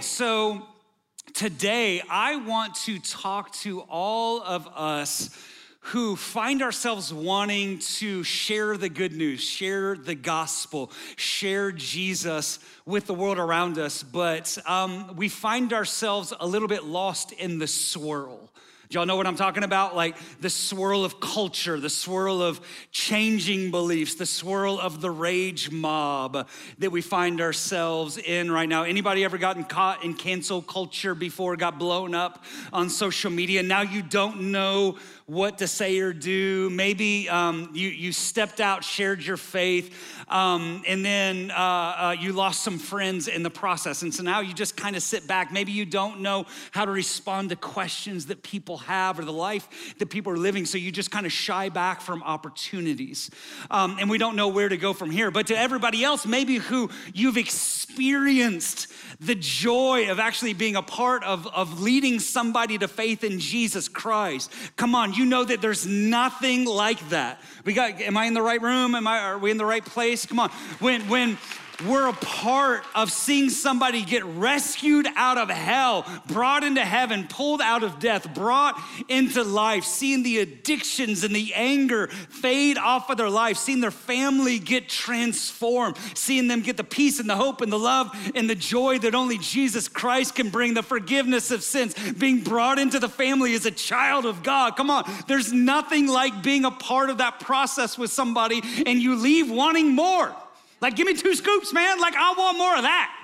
So today I want to talk to all of us who find ourselves wanting to share the good news, share the gospel, share Jesus with the world around us, but um, we find ourselves a little bit lost in the swirl. Do y'all know what I'm talking about? Like the swirl of culture, the swirl of changing beliefs, the swirl of the rage mob that we find ourselves in right now. Anybody ever gotten caught in cancel culture before, got blown up on social media? Now you don't know what to say or do. Maybe um, you, you stepped out, shared your faith, um, and then uh, uh, you lost some friends in the process. And so now you just kind of sit back. Maybe you don't know how to respond to questions that people have or the life that people are living. So you just kind of shy back from opportunities. Um, and we don't know where to go from here. But to everybody else, maybe who you've experienced the joy of actually being a part of, of leading somebody to faith in Jesus Christ. Come on, you know that there's nothing like that. We got, am I in the right room? Am I, are we in the right place? Come on. When, when, we're a part of seeing somebody get rescued out of hell, brought into heaven, pulled out of death, brought into life, seeing the addictions and the anger fade off of their life, seeing their family get transformed, seeing them get the peace and the hope and the love and the joy that only Jesus Christ can bring, the forgiveness of sins, being brought into the family as a child of God. Come on, there's nothing like being a part of that process with somebody and you leave wanting more. Like, give me two scoops, man. Like, I want more of that.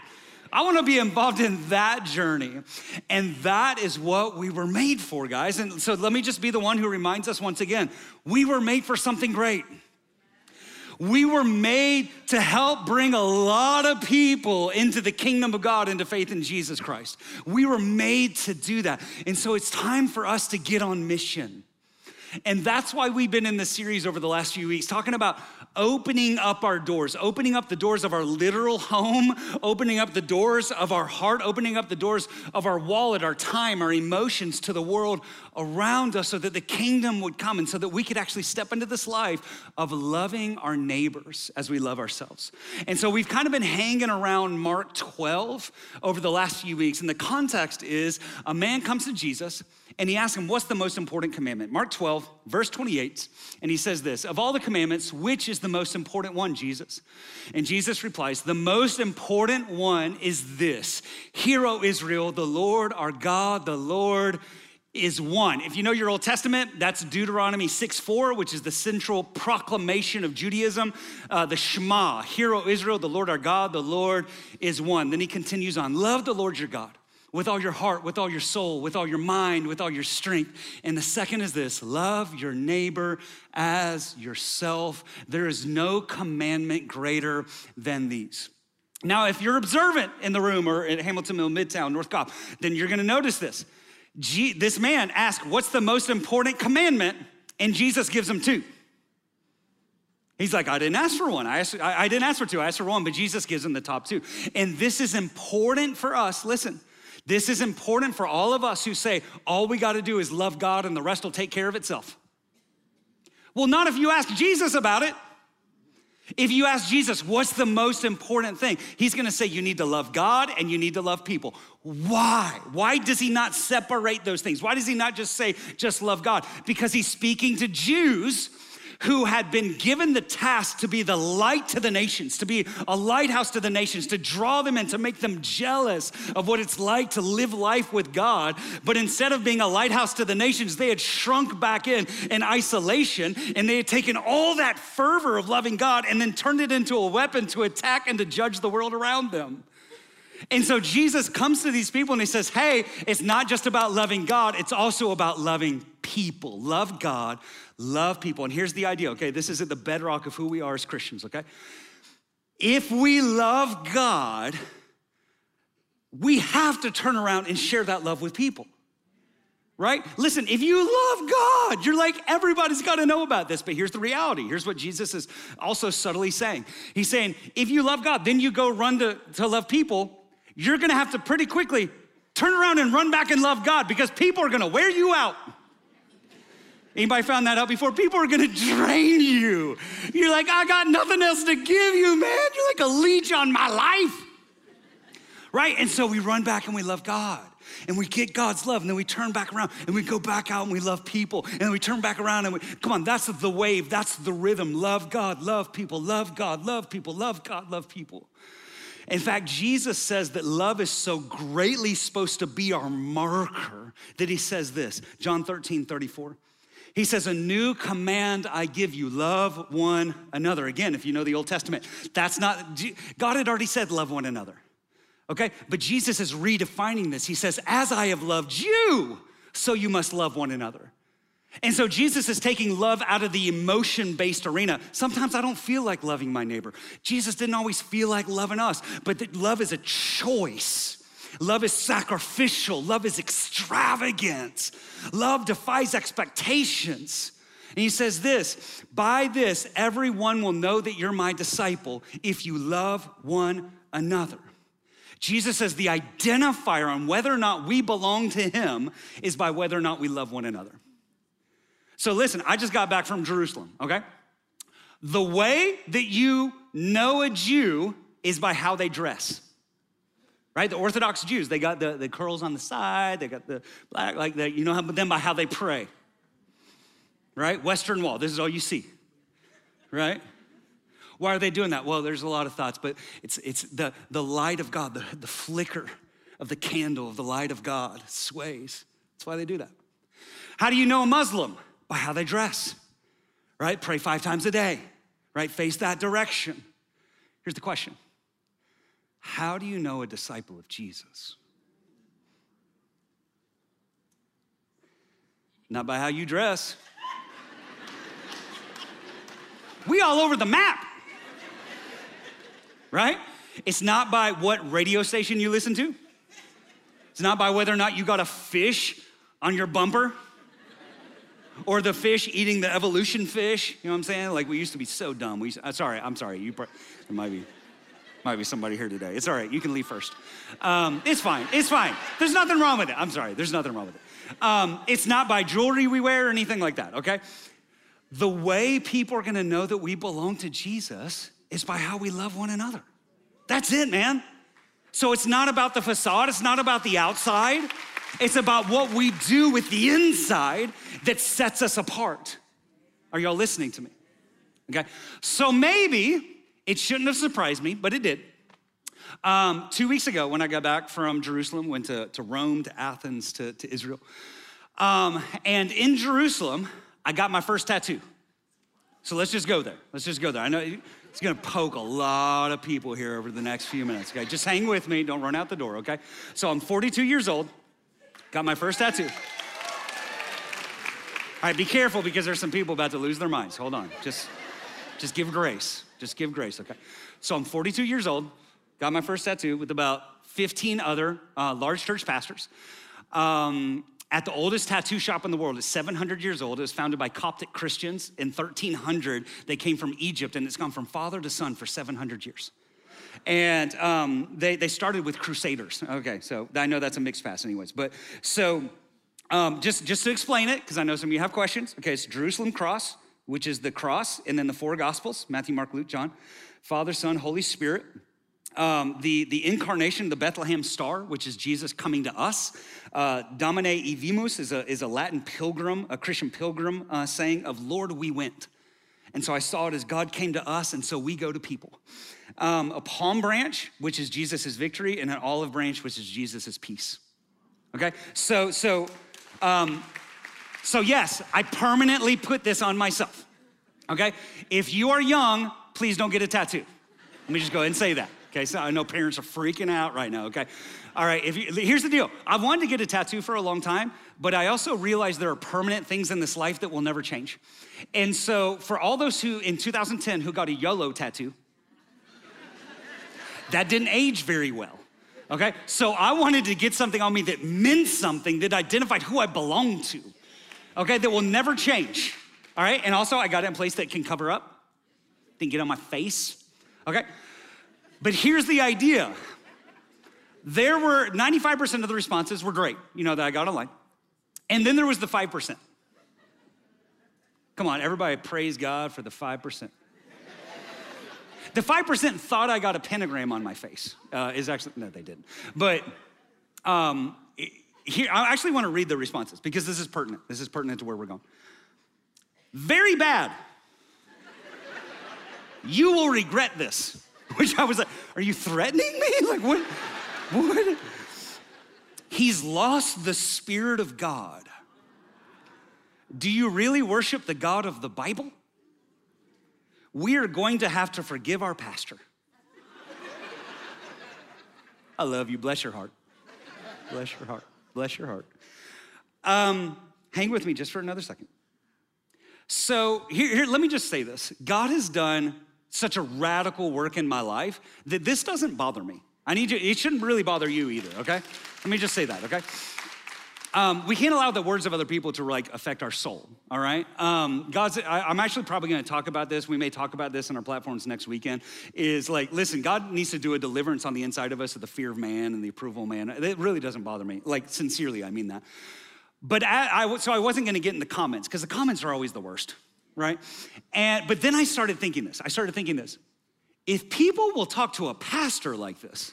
I want to be involved in that journey. And that is what we were made for, guys. And so let me just be the one who reminds us once again we were made for something great. We were made to help bring a lot of people into the kingdom of God, into faith in Jesus Christ. We were made to do that. And so it's time for us to get on mission. And that's why we've been in this series over the last few weeks talking about opening up our doors, opening up the doors of our literal home, opening up the doors of our heart, opening up the doors of our wallet, our time, our emotions to the world around us so that the kingdom would come and so that we could actually step into this life of loving our neighbors as we love ourselves. And so we've kind of been hanging around Mark 12 over the last few weeks. And the context is a man comes to Jesus and he asks him, What's the most important commandment? Mark 12, verse 28. And he says this Of all the commandments, which is the most important one, Jesus? And Jesus replies, The most important one is this Hear, O Israel, the Lord our God, the Lord is one. If you know your Old Testament, that's Deuteronomy 6 4, which is the central proclamation of Judaism. Uh, the Shema, Hear, O Israel, the Lord our God, the Lord is one. Then he continues on, Love the Lord your God with all your heart, with all your soul, with all your mind, with all your strength. And the second is this love your neighbor as yourself. There is no commandment greater than these. Now, if you're observant in the room or at Hamilton Mill, Midtown, North Cobb, then you're gonna notice this. G- this man asked, What's the most important commandment? And Jesus gives him two. He's like, I didn't ask for one. I, asked, I, I didn't ask for two. I asked for one, but Jesus gives him the top two. And this is important for us. Listen, this is important for all of us who say, all we got to do is love God and the rest will take care of itself. Well, not if you ask Jesus about it. If you ask Jesus, what's the most important thing? He's gonna say, you need to love God and you need to love people. Why? Why does he not separate those things? Why does he not just say, just love God? Because he's speaking to Jews who had been given the task to be the light to the nations, to be a lighthouse to the nations, to draw them in, to make them jealous of what it's like to live life with God. But instead of being a lighthouse to the nations, they had shrunk back in in isolation and they had taken all that fervor of loving God and then turned it into a weapon to attack and to judge the world around them. And so Jesus comes to these people and he says, Hey, it's not just about loving God, it's also about loving people. Love God, love people. And here's the idea, okay? This is at the bedrock of who we are as Christians, okay? If we love God, we have to turn around and share that love with people. Right? Listen, if you love God, you're like, everybody's got to know about this. But here's the reality. Here's what Jesus is also subtly saying. He's saying, if you love God, then you go run to, to love people, you're gonna have to pretty quickly turn around and run back and love God because people are gonna wear you out. Anybody found that out before? People are gonna drain you. You're like, I got nothing else to give you, man. You're like a leech on my life right? And so we run back and we love God and we get God's love and then we turn back around and we go back out and we love people and then we turn back around and we, come on, that's the wave, that's the rhythm. Love God, love people, love God, love people, love God, love people. In fact, Jesus says that love is so greatly supposed to be our marker that he says this John 13, 34. He says, A new command I give you love one another. Again, if you know the Old Testament, that's not, God had already said, Love one another. Okay? But Jesus is redefining this. He says, As I have loved you, so you must love one another. And so Jesus is taking love out of the emotion based arena. Sometimes I don't feel like loving my neighbor. Jesus didn't always feel like loving us, but love is a choice. Love is sacrificial. Love is extravagant. Love defies expectations. And he says this by this, everyone will know that you're my disciple if you love one another. Jesus says the identifier on whether or not we belong to him is by whether or not we love one another. So listen, I just got back from Jerusalem, okay? The way that you know a Jew is by how they dress. Right? The Orthodox Jews, they got the, the curls on the side, they got the black, like that, you know, them by how they pray. Right? Western Wall, this is all you see. Right? Why are they doing that? Well, there's a lot of thoughts, but it's, it's the, the light of God, the, the flicker of the candle of the light of God sways. That's why they do that. How do you know a Muslim? by how they dress, right? Pray five times a day, right? Face that direction. Here's the question How do you know a disciple of Jesus? Not by how you dress. we all over the map, right? It's not by what radio station you listen to. It's not by whether or not you got a fish on your bumper or the fish eating the evolution fish. You know what I'm saying? Like we used to be so dumb. We, uh, sorry, I'm sorry. You, there might be, might be somebody here today. It's all right. You can leave first. Um, it's fine. It's fine. There's nothing wrong with it. I'm sorry. There's nothing wrong with it. Um, it's not by jewelry we wear or anything like that. Okay. The way people are going to know that we belong to Jesus is by how we love one another. That's it, man. So it's not about the facade. It's not about the outside. It's about what we do with the inside that sets us apart. Are y'all listening to me? Okay. So maybe it shouldn't have surprised me, but it did. Um, two weeks ago, when I got back from Jerusalem, went to, to Rome, to Athens, to, to Israel. Um, and in Jerusalem, I got my first tattoo. So let's just go there. Let's just go there. I know it's gonna poke a lot of people here over the next few minutes, okay? Just hang with me, don't run out the door, okay? So I'm 42 years old. Got my first tattoo. All right, be careful because there's some people about to lose their minds. Hold on. Just, just give grace. Just give grace, okay? So I'm 42 years old, got my first tattoo with about 15 other uh, large church pastors. Um, at the oldest tattoo shop in the world. It's 700 years old. It was founded by Coptic Christians in 1300. They came from Egypt, and it's gone from father to son for 700 years. And um, they, they started with crusaders. Okay, so I know that's a mixed pass, anyways. But so um, just, just to explain it, because I know some of you have questions. Okay, it's Jerusalem cross, which is the cross, and then the four gospels Matthew, Mark, Luke, John. Father, Son, Holy Spirit. Um, the, the incarnation, the Bethlehem star, which is Jesus coming to us. Uh, Domine Ivimus is a, is a Latin pilgrim, a Christian pilgrim uh, saying of Lord, we went. And so I saw it as God came to us, and so we go to people. Um, a palm branch, which is Jesus' victory, and an olive branch, which is Jesus' peace. Okay? So, so, um, so yes, I permanently put this on myself. Okay? If you are young, please don't get a tattoo. Let me just go ahead and say that. Okay, so I know parents are freaking out right now, okay? All right, if you, here's the deal. I've wanted to get a tattoo for a long time, but I also realize there are permanent things in this life that will never change. And so for all those who in 2010 who got a YOLO tattoo, that didn't age very well. Okay? So I wanted to get something on me that meant something, that identified who I belonged to. Okay? That will never change. All right? And also I got it in place that can cover up, didn't get on my face. Okay? But here's the idea there were 95% of the responses were great, you know, that I got online. And then there was the 5%. Come on, everybody praise God for the 5%. The 5% thought I got a pentagram on my face. Uh, is actually, no, they didn't. But um, here, I actually want to read the responses because this is pertinent. This is pertinent to where we're going. Very bad. you will regret this. Which I was like, are you threatening me? Like, what? what? He's lost the Spirit of God. Do you really worship the God of the Bible? We are going to have to forgive our pastor. I love you. Bless your heart. Bless your heart. Bless your heart. Um, hang with me just for another second. So, here, here, let me just say this God has done such a radical work in my life that this doesn't bother me. I need you, it shouldn't really bother you either, okay? Let me just say that, okay? Um, we can't allow the words of other people to like affect our soul. All right, um, God's. I, am actually probably going to talk about this. We may talk about this in our platforms next weekend. Is like, listen, God needs to do a deliverance on the inside of us of the fear of man and the approval of man. It really doesn't bother me. Like sincerely, I mean that. But I, I so I wasn't going to get in the comments because the comments are always the worst, right? And but then I started thinking this. I started thinking this. If people will talk to a pastor like this,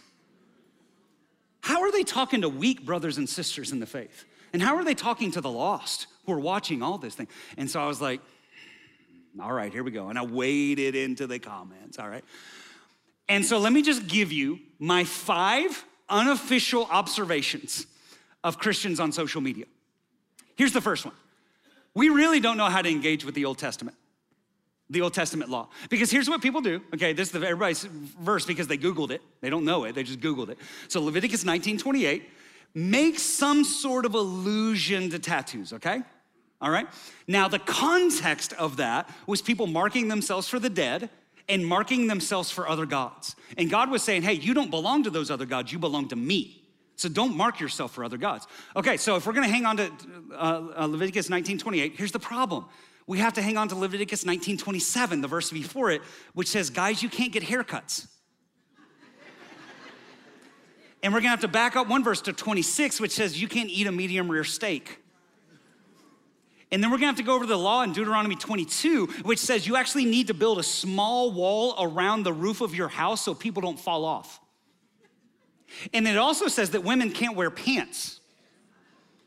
how are they talking to weak brothers and sisters in the faith? And how are they talking to the lost who are watching all this thing? And so I was like, all right, here we go. And I waded into the comments, all right? And so let me just give you my five unofficial observations of Christians on social media. Here's the first one we really don't know how to engage with the Old Testament the Old Testament law. Because here's what people do. Okay, this is the, everybody's verse because they Googled it. They don't know it, they just Googled it. So Leviticus 19 28 make some sort of allusion to tattoos, okay? All right? Now, the context of that was people marking themselves for the dead and marking themselves for other gods. And God was saying, hey, you don't belong to those other gods, you belong to me. So don't mark yourself for other gods. Okay, so if we're gonna hang on to uh, uh, Leviticus 19 28, here's the problem. We have to hang on to Leviticus 19 27, the verse before it, which says, guys, you can't get haircuts. And we're gonna have to back up one verse to 26, which says you can't eat a medium rare steak. And then we're gonna have to go over the law in Deuteronomy 22, which says you actually need to build a small wall around the roof of your house so people don't fall off. And it also says that women can't wear pants.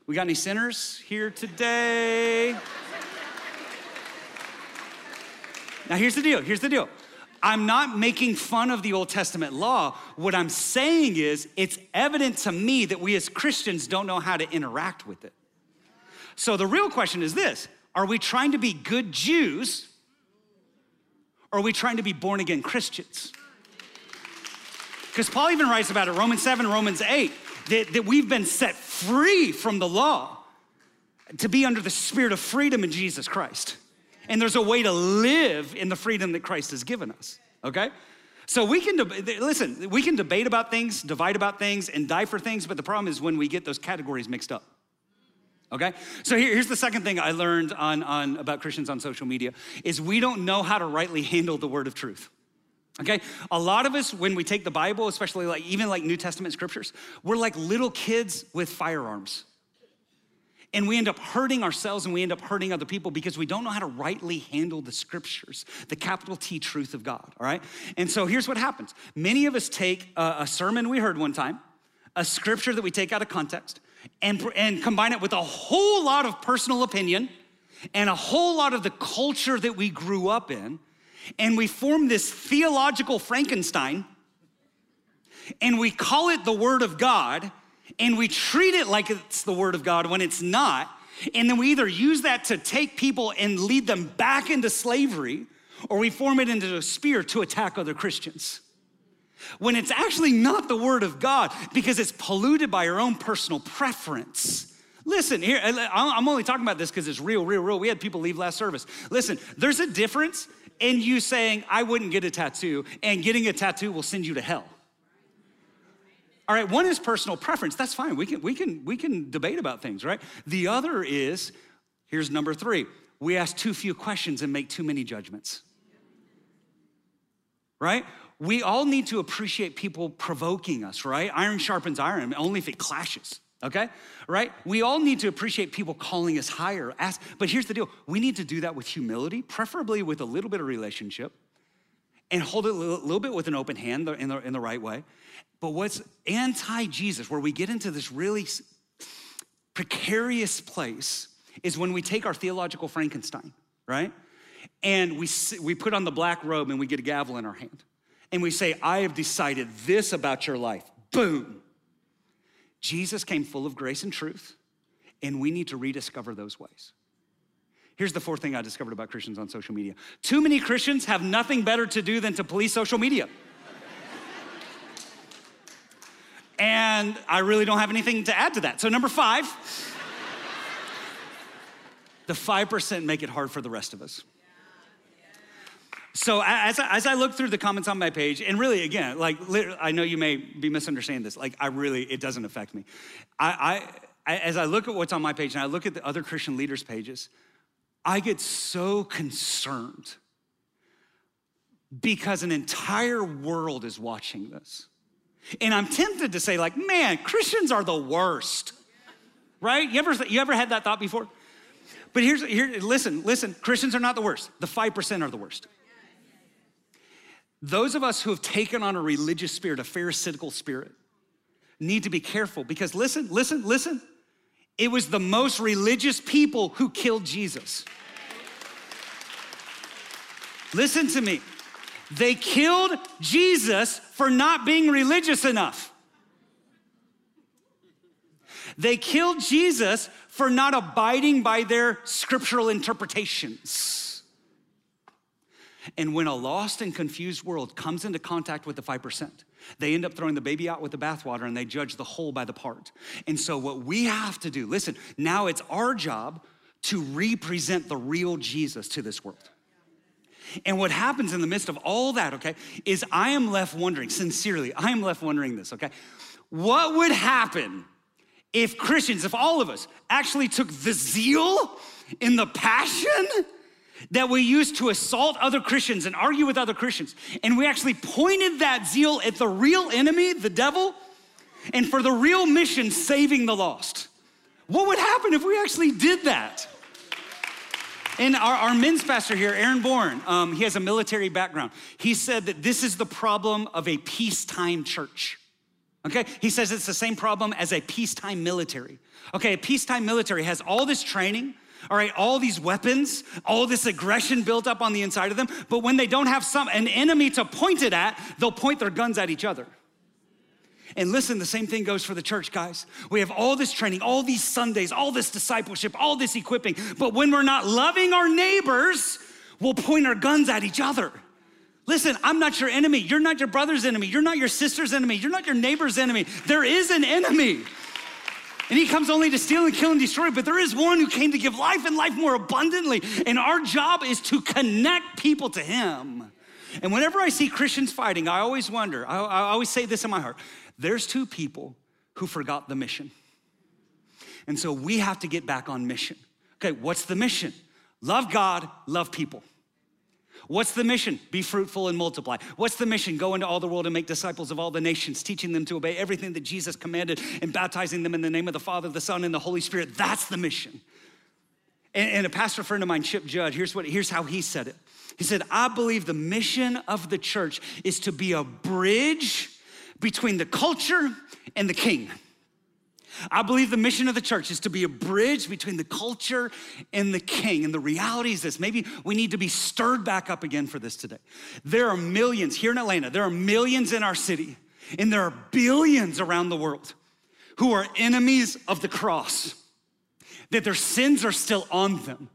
We got any sinners here today? now, here's the deal here's the deal. I'm not making fun of the Old Testament law. What I'm saying is, it's evident to me that we as Christians don't know how to interact with it. So the real question is this Are we trying to be good Jews? Or are we trying to be born again Christians? Because Paul even writes about it, Romans 7, Romans 8, that, that we've been set free from the law to be under the spirit of freedom in Jesus Christ. And there's a way to live in the freedom that Christ has given us, okay? So we can, listen, we can debate about things, divide about things, and die for things, but the problem is when we get those categories mixed up. Okay? So here, here's the second thing I learned on, on about Christians on social media is we don't know how to rightly handle the word of truth. Okay? A lot of us, when we take the Bible, especially like even like New Testament scriptures, we're like little kids with firearms. And we end up hurting ourselves and we end up hurting other people because we don't know how to rightly handle the scriptures, the capital T truth of God, all right? And so here's what happens many of us take a, a sermon we heard one time, a scripture that we take out of context, and, and combine it with a whole lot of personal opinion and a whole lot of the culture that we grew up in. And we form this theological Frankenstein and we call it the Word of God and we treat it like it's the Word of God when it's not. And then we either use that to take people and lead them back into slavery, or we form it into a spear to attack other Christians. When it's actually not the Word of God because it's polluted by your own personal preference. Listen, here, I'm only talking about this because it's real, real, real. We had people leave last service. Listen, there's a difference in you saying, I wouldn't get a tattoo, and getting a tattoo will send you to hell. All right, one is personal preference. That's fine. We can, we can, we can debate about things, right? The other is, here's number three we ask too few questions and make too many judgments. Right? We all need to appreciate people provoking us, right? Iron sharpens iron, only if it clashes, okay? Right? We all need to appreciate people calling us higher. Ask, but here's the deal we need to do that with humility, preferably with a little bit of relationship and hold it a little, bit with an open hand in the, in the right way. But what's anti Jesus, where we get into this really precarious place, is when we take our theological Frankenstein, right? And we, we put on the black robe and we get a gavel in our hand. And we say, I have decided this about your life. Boom. Jesus came full of grace and truth, and we need to rediscover those ways. Here's the fourth thing I discovered about Christians on social media too many Christians have nothing better to do than to police social media. And I really don't have anything to add to that. So, number five, the 5% make it hard for the rest of us. So as I, as I look through the comments on my page, and really, again, like I know you may be misunderstanding this. Like I really, it doesn't affect me. I, I, as I look at what's on my page and I look at the other Christian leaders' pages, I get so concerned because an entire world is watching this. And I'm tempted to say, like, man, Christians are the worst. Right? You ever, you ever had that thought before? But here's here, listen, listen, Christians are not the worst. The 5% are the worst. Those of us who have taken on a religious spirit, a pharisaical spirit, need to be careful because listen, listen, listen. It was the most religious people who killed Jesus. Listen to me. They killed Jesus for not being religious enough. They killed Jesus for not abiding by their scriptural interpretations. And when a lost and confused world comes into contact with the 5%, they end up throwing the baby out with the bathwater and they judge the whole by the part. And so, what we have to do, listen, now it's our job to represent the real Jesus to this world. And what happens in the midst of all that, okay, is I am left wondering, sincerely, I am left wondering this, okay? What would happen if Christians, if all of us actually took the zeal in the passion that we use to assault other Christians and argue with other Christians, and we actually pointed that zeal at the real enemy, the devil, and for the real mission, saving the lost? What would happen if we actually did that? And our, our men's pastor here, Aaron Bourne, um, he has a military background. He said that this is the problem of a peacetime church. Okay, he says it's the same problem as a peacetime military. Okay, a peacetime military has all this training, all right, all these weapons, all this aggression built up on the inside of them, but when they don't have some an enemy to point it at, they'll point their guns at each other. And listen, the same thing goes for the church, guys. We have all this training, all these Sundays, all this discipleship, all this equipping. But when we're not loving our neighbors, we'll point our guns at each other. Listen, I'm not your enemy. You're not your brother's enemy. You're not your sister's enemy. You're not your neighbor's enemy. There is an enemy. And he comes only to steal and kill and destroy, but there is one who came to give life and life more abundantly. And our job is to connect people to him. And whenever I see Christians fighting, I always wonder, I, I always say this in my heart there's two people who forgot the mission. And so we have to get back on mission. Okay, what's the mission? Love God, love people. What's the mission? Be fruitful and multiply. What's the mission? Go into all the world and make disciples of all the nations, teaching them to obey everything that Jesus commanded and baptizing them in the name of the Father, the Son, and the Holy Spirit. That's the mission. And, and a pastor friend of mine, Chip Judd, here's, what, here's how he said it. He said, I believe the mission of the church is to be a bridge between the culture and the king. I believe the mission of the church is to be a bridge between the culture and the king. And the reality is this maybe we need to be stirred back up again for this today. There are millions here in Atlanta, there are millions in our city, and there are billions around the world who are enemies of the cross, that their sins are still on them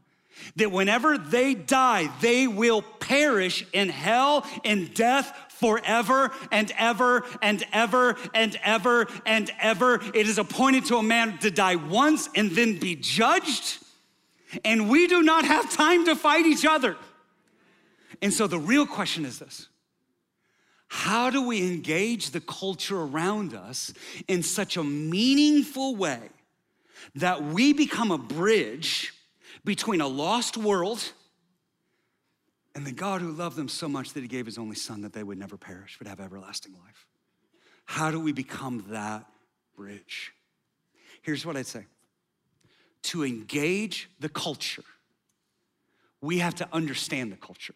that whenever they die, they will perish in hell and death forever and ever and ever and ever and ever. It is appointed to a man to die once and then be judged. And we do not have time to fight each other. And so the real question is this How do we engage the culture around us in such a meaningful way that we become a bridge between a lost world? And the God who loved them so much that he gave his only son that they would never perish but have everlasting life. How do we become that bridge? Here's what I'd say to engage the culture, we have to understand the culture.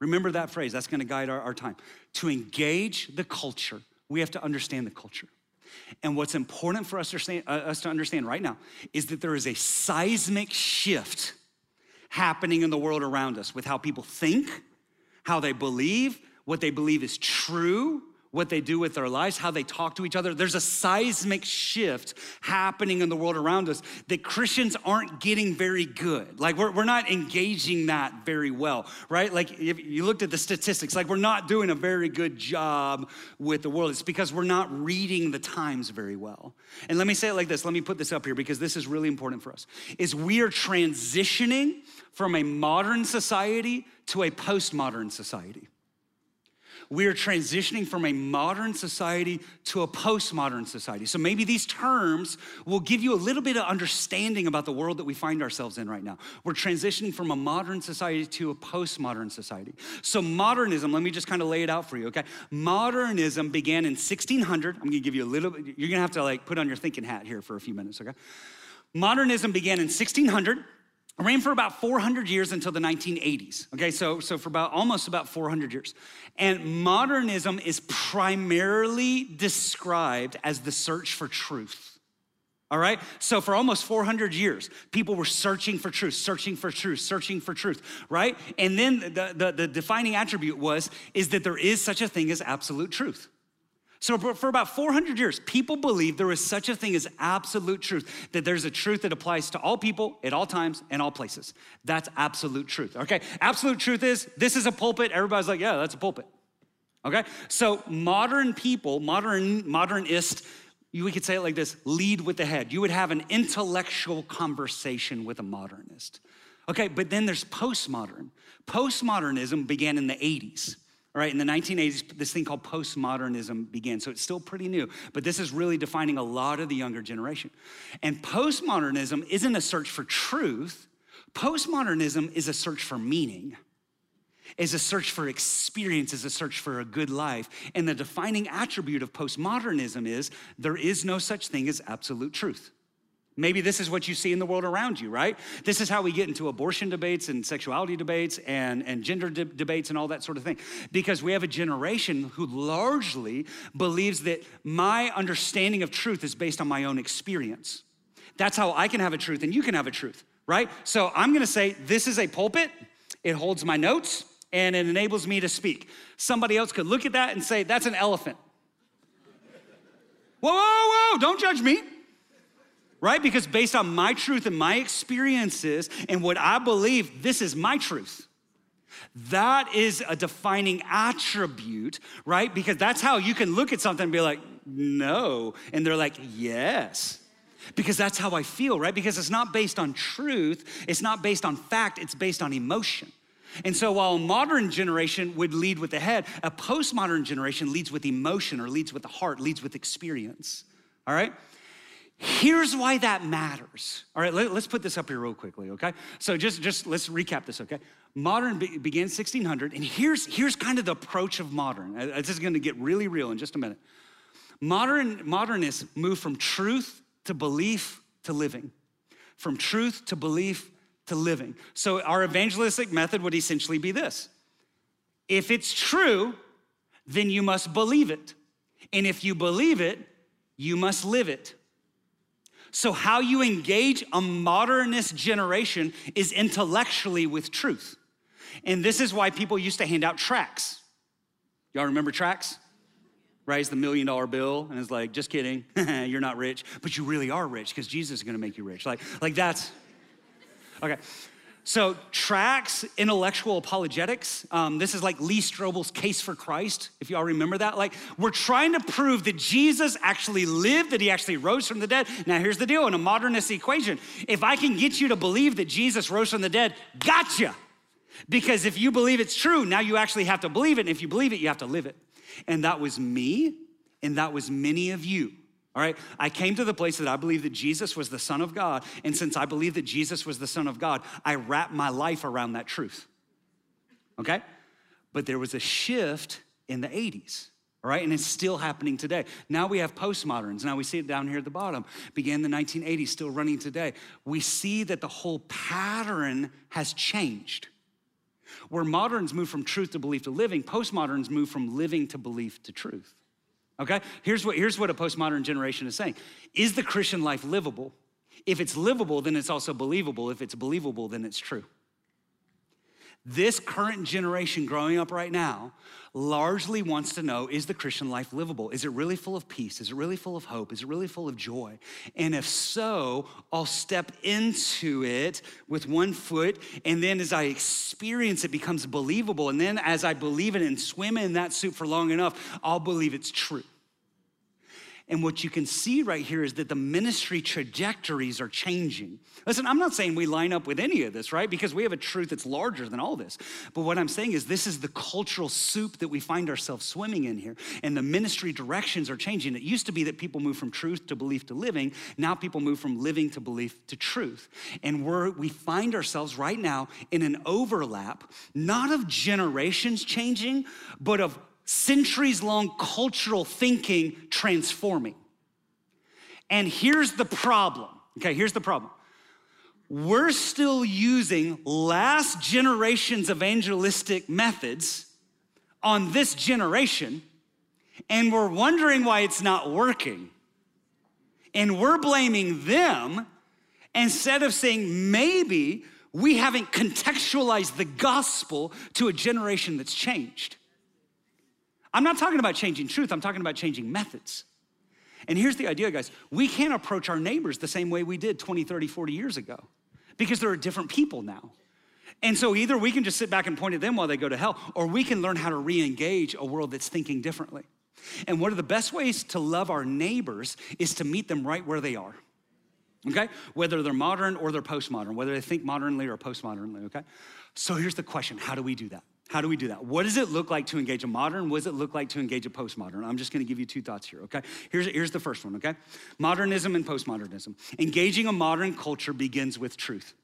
Remember that phrase, that's gonna guide our, our time. To engage the culture, we have to understand the culture. And what's important for us to, understand, uh, us to understand right now is that there is a seismic shift happening in the world around us with how people think, how they believe, what they believe is true, what they do with their lives, how they talk to each other. There's a seismic shift happening in the world around us that Christians aren't getting very good. Like, we're, we're not engaging that very well, right? Like, if you looked at the statistics, like, we're not doing a very good job with the world. It's because we're not reading the times very well. And let me say it like this let me put this up here because this is really important for us is we are transitioning from a modern society to a postmodern society we are transitioning from a modern society to a postmodern society. So maybe these terms will give you a little bit of understanding about the world that we find ourselves in right now. We're transitioning from a modern society to a postmodern society. So modernism, let me just kind of lay it out for you, okay? Modernism began in 1600. I'm gonna give you a little bit, you're gonna have to like put on your thinking hat here for a few minutes, okay? Modernism began in 1600 ran for about 400 years until the 1980s. Okay, so, so for about almost about 400 years. And modernism is primarily described as the search for truth. All right? So for almost 400 years, people were searching for truth, searching for truth, searching for truth, right? And then the, the, the defining attribute was is that there is such a thing as absolute truth. So, for about 400 years, people believed there was such a thing as absolute truth, that there's a truth that applies to all people at all times and all places. That's absolute truth, okay? Absolute truth is this is a pulpit. Everybody's like, yeah, that's a pulpit, okay? So, modern people, modern, modernist, we could say it like this lead with the head. You would have an intellectual conversation with a modernist, okay? But then there's postmodern. Postmodernism began in the 80s. Right, in the 1980s, this thing called postmodernism began. So it's still pretty new, but this is really defining a lot of the younger generation. And postmodernism isn't a search for truth, postmodernism is a search for meaning is a search for experience, is a search for a good life. And the defining attribute of postmodernism is there is no such thing as absolute truth. Maybe this is what you see in the world around you, right? This is how we get into abortion debates and sexuality debates and, and gender de- debates and all that sort of thing. Because we have a generation who largely believes that my understanding of truth is based on my own experience. That's how I can have a truth and you can have a truth, right? So I'm gonna say this is a pulpit, it holds my notes, and it enables me to speak. Somebody else could look at that and say, that's an elephant. Whoa, whoa, whoa, don't judge me right? Because based on my truth and my experiences and what I believe, this is my truth. That is a defining attribute, right? Because that's how you can look at something and be like, no. And they're like, yes. Because that's how I feel, right? Because it's not based on truth, it's not based on fact, it's based on emotion. And so while a modern generation would lead with the head, a postmodern generation leads with emotion or leads with the heart, leads with experience. All right? Here's why that matters. All right, let, us put this up here real quickly, okay? So just, just let's recap this, okay? Modern be, began 1600, and here's, here's kind of the approach of modern. Uh, this is gonna get really real in just a minute. Modern, modernists move from truth to belief to living. From truth to belief to living. So our evangelistic method would essentially be this. If it's true, then you must believe it. And if you believe it, you must live it. So, how you engage a modernist generation is intellectually with truth. And this is why people used to hand out tracts. Y'all remember tracts? Right? It's the million dollar bill, and it's like, just kidding, you're not rich, but you really are rich because Jesus is gonna make you rich. Like, like that's okay. So, tracts, intellectual apologetics. Um, this is like Lee Strobel's case for Christ, if y'all remember that. Like, we're trying to prove that Jesus actually lived, that he actually rose from the dead. Now, here's the deal in a modernist equation if I can get you to believe that Jesus rose from the dead, gotcha. Because if you believe it's true, now you actually have to believe it. And if you believe it, you have to live it. And that was me, and that was many of you. All right, I came to the place that I believe that Jesus was the Son of God. And since I believe that Jesus was the Son of God, I wrap my life around that truth. Okay? But there was a shift in the 80s. All right, and it's still happening today. Now we have postmoderns. Now we see it down here at the bottom. Began in the 1980s, still running today. We see that the whole pattern has changed. Where moderns move from truth to belief to living, postmoderns move from living to belief to truth. Okay? Here's what, here's what a postmodern generation is saying Is the Christian life livable? If it's livable, then it's also believable. If it's believable, then it's true. This current generation growing up right now largely wants to know is the Christian life livable? Is it really full of peace? Is it really full of hope? Is it really full of joy? And if so, I'll step into it with one foot. And then as I experience it, becomes believable. And then as I believe it and swim in that soup for long enough, I'll believe it's true. And what you can see right here is that the ministry trajectories are changing. Listen, I'm not saying we line up with any of this, right? Because we have a truth that's larger than all this. But what I'm saying is this is the cultural soup that we find ourselves swimming in here. And the ministry directions are changing. It used to be that people move from truth to belief to living. Now people move from living to belief to truth. And we're, we find ourselves right now in an overlap, not of generations changing, but of centuries long cultural thinking transforming. And here's the problem. Okay, here's the problem. We're still using last generation's evangelistic methods on this generation, and we're wondering why it's not working. And we're blaming them instead of saying maybe we haven't contextualized the gospel to a generation that's changed. I'm not talking about changing truth, I'm talking about changing methods. And here's the idea, guys we can't approach our neighbors the same way we did 20, 30, 40 years ago because there are different people now. And so either we can just sit back and point at them while they go to hell, or we can learn how to re engage a world that's thinking differently. And one of the best ways to love our neighbors is to meet them right where they are. Okay? Whether they're modern or they're postmodern, whether they think modernly or postmodernly, okay? So here's the question how do we do that? How do we do that? What does it look like to engage a modern? What does it look like to engage a postmodern? I'm just gonna give you two thoughts here, okay? Here's, here's the first one, okay? Modernism and postmodernism. Engaging a modern culture begins with truth.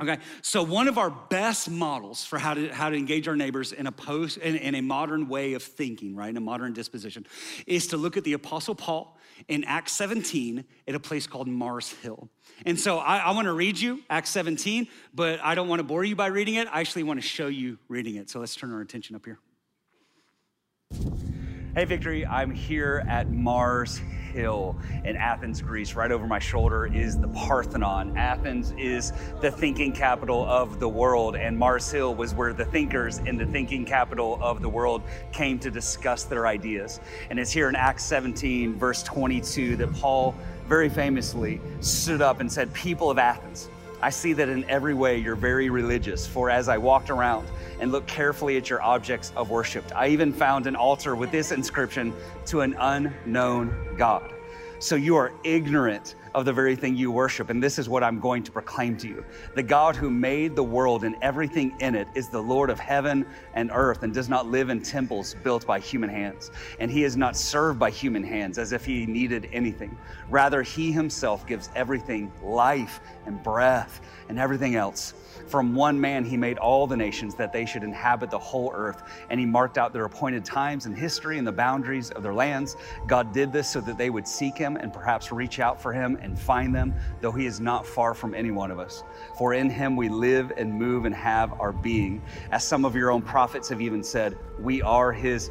Okay, so one of our best models for how to, how to engage our neighbors in a post in, in a modern way of thinking, right, in a modern disposition, is to look at the Apostle Paul in Acts 17 at a place called Mars Hill. And so I, I want to read you Acts 17, but I don't want to bore you by reading it. I actually want to show you reading it. So let's turn our attention up here. Hey, Victory, I'm here at Mars Hill in Athens, Greece. Right over my shoulder is the Parthenon. Athens is the thinking capital of the world, and Mars Hill was where the thinkers in the thinking capital of the world came to discuss their ideas. And it's here in Acts 17, verse 22, that Paul very famously stood up and said, People of Athens, I see that in every way you're very religious, for as I walked around and looked carefully at your objects of worship, I even found an altar with this inscription to an unknown God. So you are ignorant of the very thing you worship. And this is what I'm going to proclaim to you. The God who made the world and everything in it is the Lord of heaven and earth and does not live in temples built by human hands. And he is not served by human hands as if he needed anything. Rather, he himself gives everything life and breath and everything else. From one man, he made all the nations that they should inhabit the whole earth. And he marked out their appointed times in history and the boundaries of their lands. God did this so that they would seek him and perhaps reach out for him and find them, though he is not far from any one of us. For in him we live and move and have our being. As some of your own prophets have even said, we are his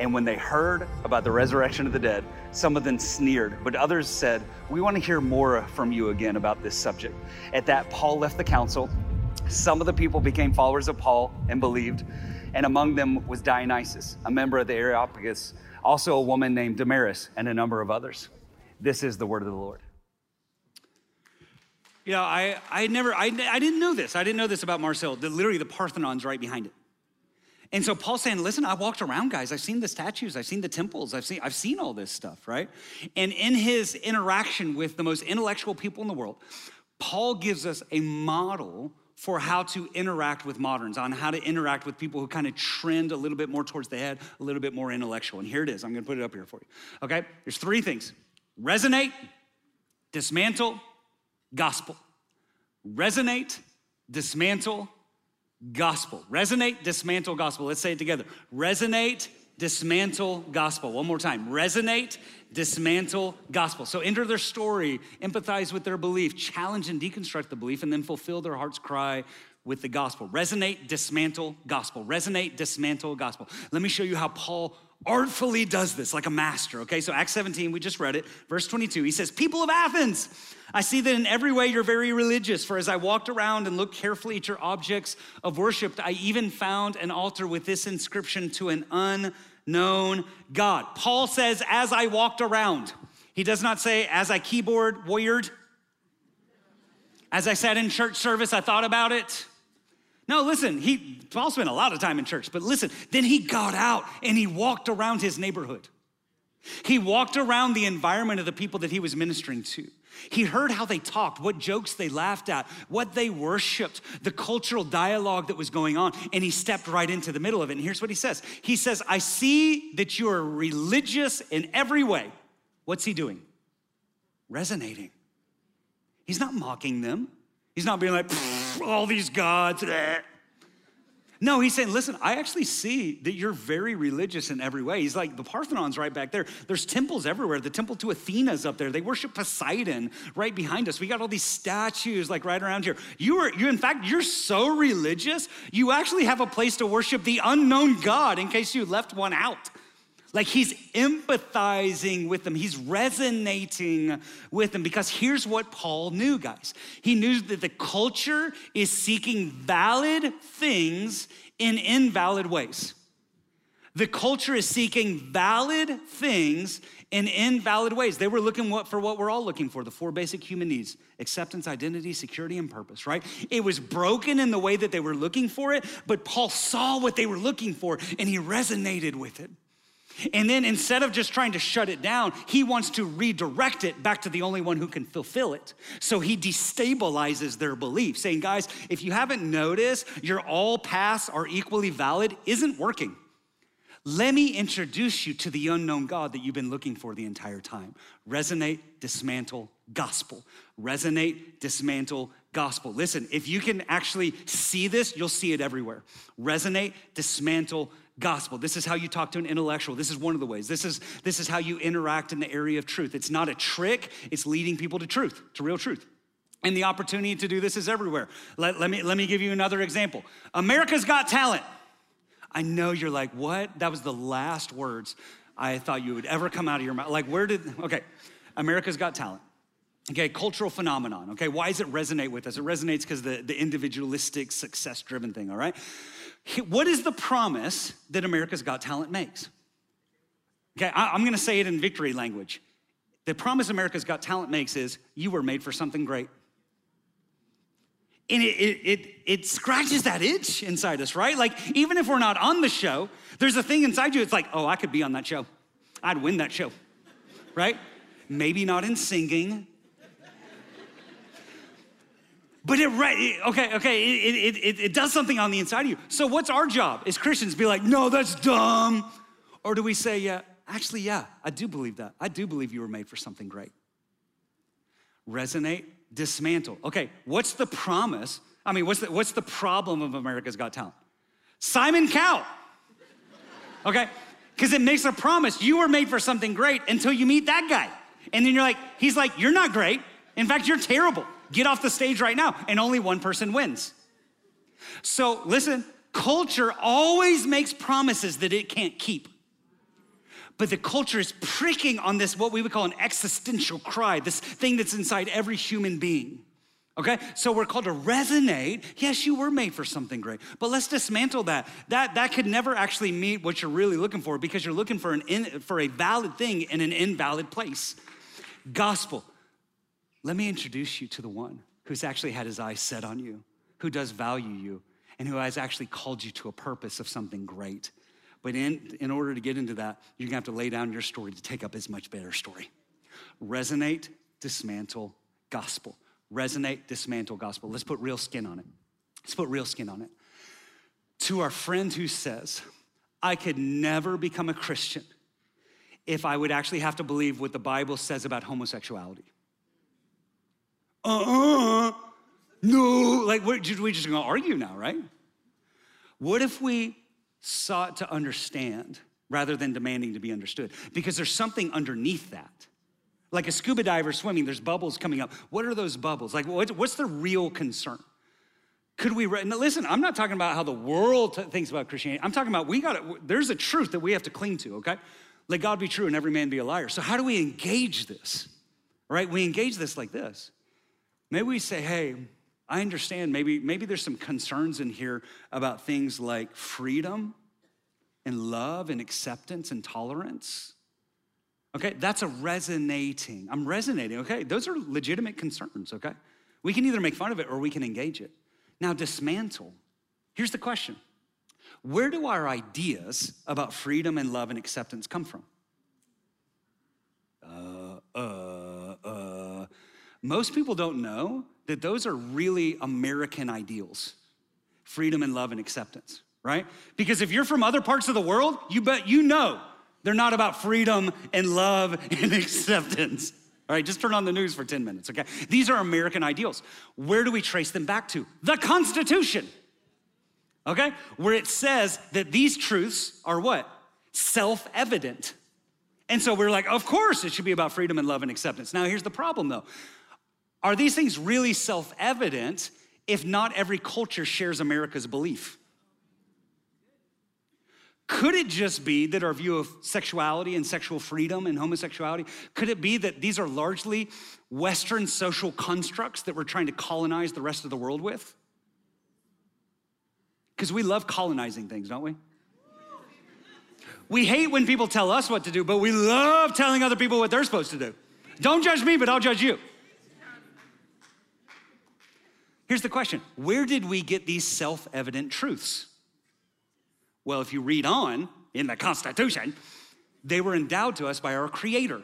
And when they heard about the resurrection of the dead, some of them sneered, but others said, We want to hear more from you again about this subject. At that, Paul left the council. Some of the people became followers of Paul and believed, and among them was Dionysius, a member of the Areopagus, also a woman named Damaris, and a number of others. This is the word of the Lord. Know, I, I never, I, I didn't know this. I didn't know this about Mars Hill. The, literally, the Parthenon's right behind it. And so Paul's saying, listen, I walked around, guys. I've seen the statues, I've seen the temples, I've seen, I've seen all this stuff, right? And in his interaction with the most intellectual people in the world, Paul gives us a model for how to interact with moderns, on how to interact with people who kind of trend a little bit more towards the head, a little bit more intellectual. And here it is. I'm gonna put it up here for you. Okay? There's three things Resonate, dismantle, gospel. Resonate, dismantle, gospel. Resonate, dismantle, gospel. Let's say it together. Resonate, dismantle, gospel. One more time. Resonate, dismantle, gospel. So enter their story, empathize with their belief, challenge and deconstruct the belief, and then fulfill their heart's cry with the gospel. Resonate, dismantle, gospel. Resonate, dismantle, gospel. Let me show you how Paul artfully does this like a master. Okay, so Acts 17, we just read it, verse 22. He says, People of Athens, I see that in every way you're very religious. For as I walked around and looked carefully at your objects of worship, I even found an altar with this inscription to an unknown God. Paul says, As I walked around. He does not say, As I keyboard warriored. As I sat in church service, I thought about it. No, listen, he Paul spent a lot of time in church, but listen, then he got out and he walked around his neighborhood. He walked around the environment of the people that he was ministering to. He heard how they talked, what jokes they laughed at, what they worshiped, the cultural dialogue that was going on, and he stepped right into the middle of it. And here's what he says He says, I see that you are religious in every way. What's he doing? Resonating. He's not mocking them, he's not being like, all these gods. Eh. No, he's saying, listen, I actually see that you're very religious in every way. He's like, the Parthenon's right back there. There's temples everywhere. The temple to Athena's up there. They worship Poseidon right behind us. We got all these statues like right around here. You are, you, in fact, you're so religious, you actually have a place to worship the unknown God in case you left one out. Like he's empathizing with them, he's resonating with them because here's what Paul knew, guys. He knew that the culture is seeking valid things in invalid ways. The culture is seeking valid things in invalid ways. They were looking for what we're all looking for the four basic human needs acceptance, identity, security, and purpose, right? It was broken in the way that they were looking for it, but Paul saw what they were looking for and he resonated with it. And then instead of just trying to shut it down, he wants to redirect it back to the only one who can fulfill it. So he destabilizes their belief, saying, guys, if you haven't noticed, your all paths are equally valid isn't working. Let me introduce you to the unknown God that you've been looking for the entire time. Resonate, dismantle, gospel. Resonate, dismantle, gospel. Listen, if you can actually see this, you'll see it everywhere. Resonate, dismantle, gospel. This is how you talk to an intellectual. This is one of the ways. This is, this is how you interact in the area of truth. It's not a trick, it's leading people to truth, to real truth. And the opportunity to do this is everywhere. Let, let, me, let me give you another example America's Got Talent. I know you're like, what? That was the last words I thought you would ever come out of your mouth. Like, where did, okay, America's Got Talent. Okay, cultural phenomenon. Okay, why does it resonate with us? It resonates because the, the individualistic, success driven thing, all right? What is the promise that America's Got Talent makes? Okay, I'm gonna say it in victory language. The promise America's Got Talent makes is you were made for something great. And it, it, it, it, scratches that itch inside us, right? Like, even if we're not on the show, there's a thing inside you, it's like, oh, I could be on that show. I'd win that show, right? Maybe not in singing, but it, right, okay, okay, it, it, it, does something on the inside of you. So, what's our job as Christians? Be like, no, that's dumb. Or do we say, yeah, actually, yeah, I do believe that. I do believe you were made for something great. Resonate, dismantle. Okay, what's the promise? I mean, what's the, what's the problem of America's Got Talent? Simon Cowell. Okay, because it makes a promise. You were made for something great until you meet that guy. And then you're like, he's like, you're not great. In fact, you're terrible. Get off the stage right now. And only one person wins. So listen, culture always makes promises that it can't keep. But the culture is pricking on this, what we would call an existential cry, this thing that's inside every human being. Okay, so we're called to resonate. Yes, you were made for something great, but let's dismantle that. That that could never actually meet what you're really looking for because you're looking for an in, for a valid thing in an invalid place. Gospel. Let me introduce you to the one who's actually had his eyes set on you, who does value you, and who has actually called you to a purpose of something great. But in, in order to get into that, you're gonna have to lay down your story to take up his much better story. Resonate, dismantle, gospel. Resonate, dismantle, gospel. Let's put real skin on it. Let's put real skin on it. To our friend who says, I could never become a Christian if I would actually have to believe what the Bible says about homosexuality. Uh uh no. Like, we're, we just gonna argue now, right? What if we sought to understand rather than demanding to be understood? Because there's something underneath that. Like a scuba diver swimming, there's bubbles coming up. What are those bubbles? Like, what's the real concern? Could we, now listen, I'm not talking about how the world t- thinks about Christianity. I'm talking about we got to, there's a truth that we have to cling to, okay? Let God be true and every man be a liar. So, how do we engage this? Right? We engage this like this. Maybe we say, hey, I understand maybe, maybe there's some concerns in here about things like freedom and love and acceptance and tolerance. Okay, that's a resonating. I'm resonating, okay? Those are legitimate concerns, okay? We can either make fun of it or we can engage it. Now, dismantle. Here's the question Where do our ideas about freedom and love and acceptance come from? Uh, uh. Most people don't know that those are really American ideals freedom and love and acceptance, right? Because if you're from other parts of the world, you bet you know they're not about freedom and love and acceptance. All right, just turn on the news for 10 minutes, okay? These are American ideals. Where do we trace them back to? The Constitution, okay? Where it says that these truths are what? Self evident. And so we're like, of course it should be about freedom and love and acceptance. Now, here's the problem though are these things really self evident if not every culture shares America's belief? Could it just be that our view of sexuality and sexual freedom and homosexuality, could it be that these are largely Western social constructs that we're trying to colonize the rest of the world with? Because we love colonizing things, don't we? We hate when people tell us what to do, but we love telling other people what they're supposed to do. Don't judge me, but I'll judge you. Here's the question Where did we get these self evident truths? Well, if you read on in the Constitution, they were endowed to us by our Creator.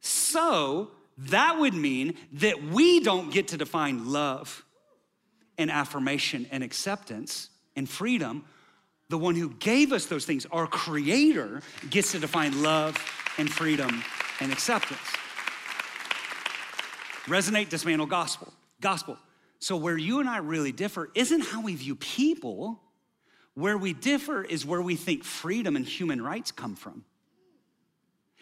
So that would mean that we don't get to define love and affirmation and acceptance and freedom. The one who gave us those things, our Creator, gets to define love and freedom and acceptance. Resonate, dismantle, gospel. Gospel. So, where you and I really differ isn't how we view people. Where we differ is where we think freedom and human rights come from.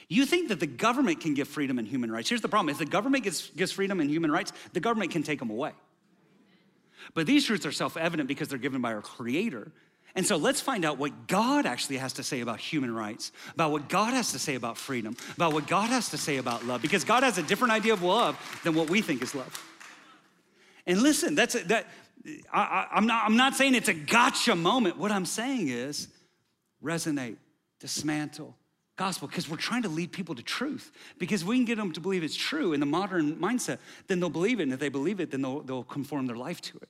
You think that the government can give freedom and human rights. Here's the problem if the government gives, gives freedom and human rights, the government can take them away. But these truths are self evident because they're given by our Creator. And so let's find out what God actually has to say about human rights, about what God has to say about freedom, about what God has to say about love, because God has a different idea of love than what we think is love. And listen, that's a, that. I, I'm not. I'm not saying it's a gotcha moment. What I'm saying is, resonate, dismantle, gospel because we're trying to lead people to truth because we can get them to believe it's true in the modern mindset then they'll believe it and if they believe it then they'll, they'll conform their life to it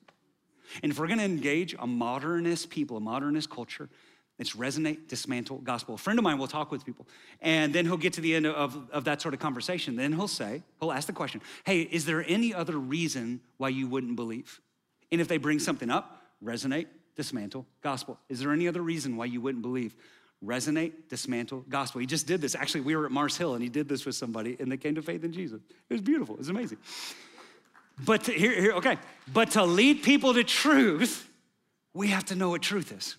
and if we're going to engage a modernist people a modernist culture it's resonate dismantle gospel a friend of mine will talk with people and then he'll get to the end of, of that sort of conversation then he'll say he'll ask the question hey is there any other reason why you wouldn't believe and if they bring something up resonate dismantle gospel is there any other reason why you wouldn't believe resonate, dismantle, gospel. He just did this. Actually, we were at Mars Hill and he did this with somebody and they came to faith in Jesus. It was beautiful. It was amazing. But to, here, here, okay. But to lead people to truth, we have to know what truth is.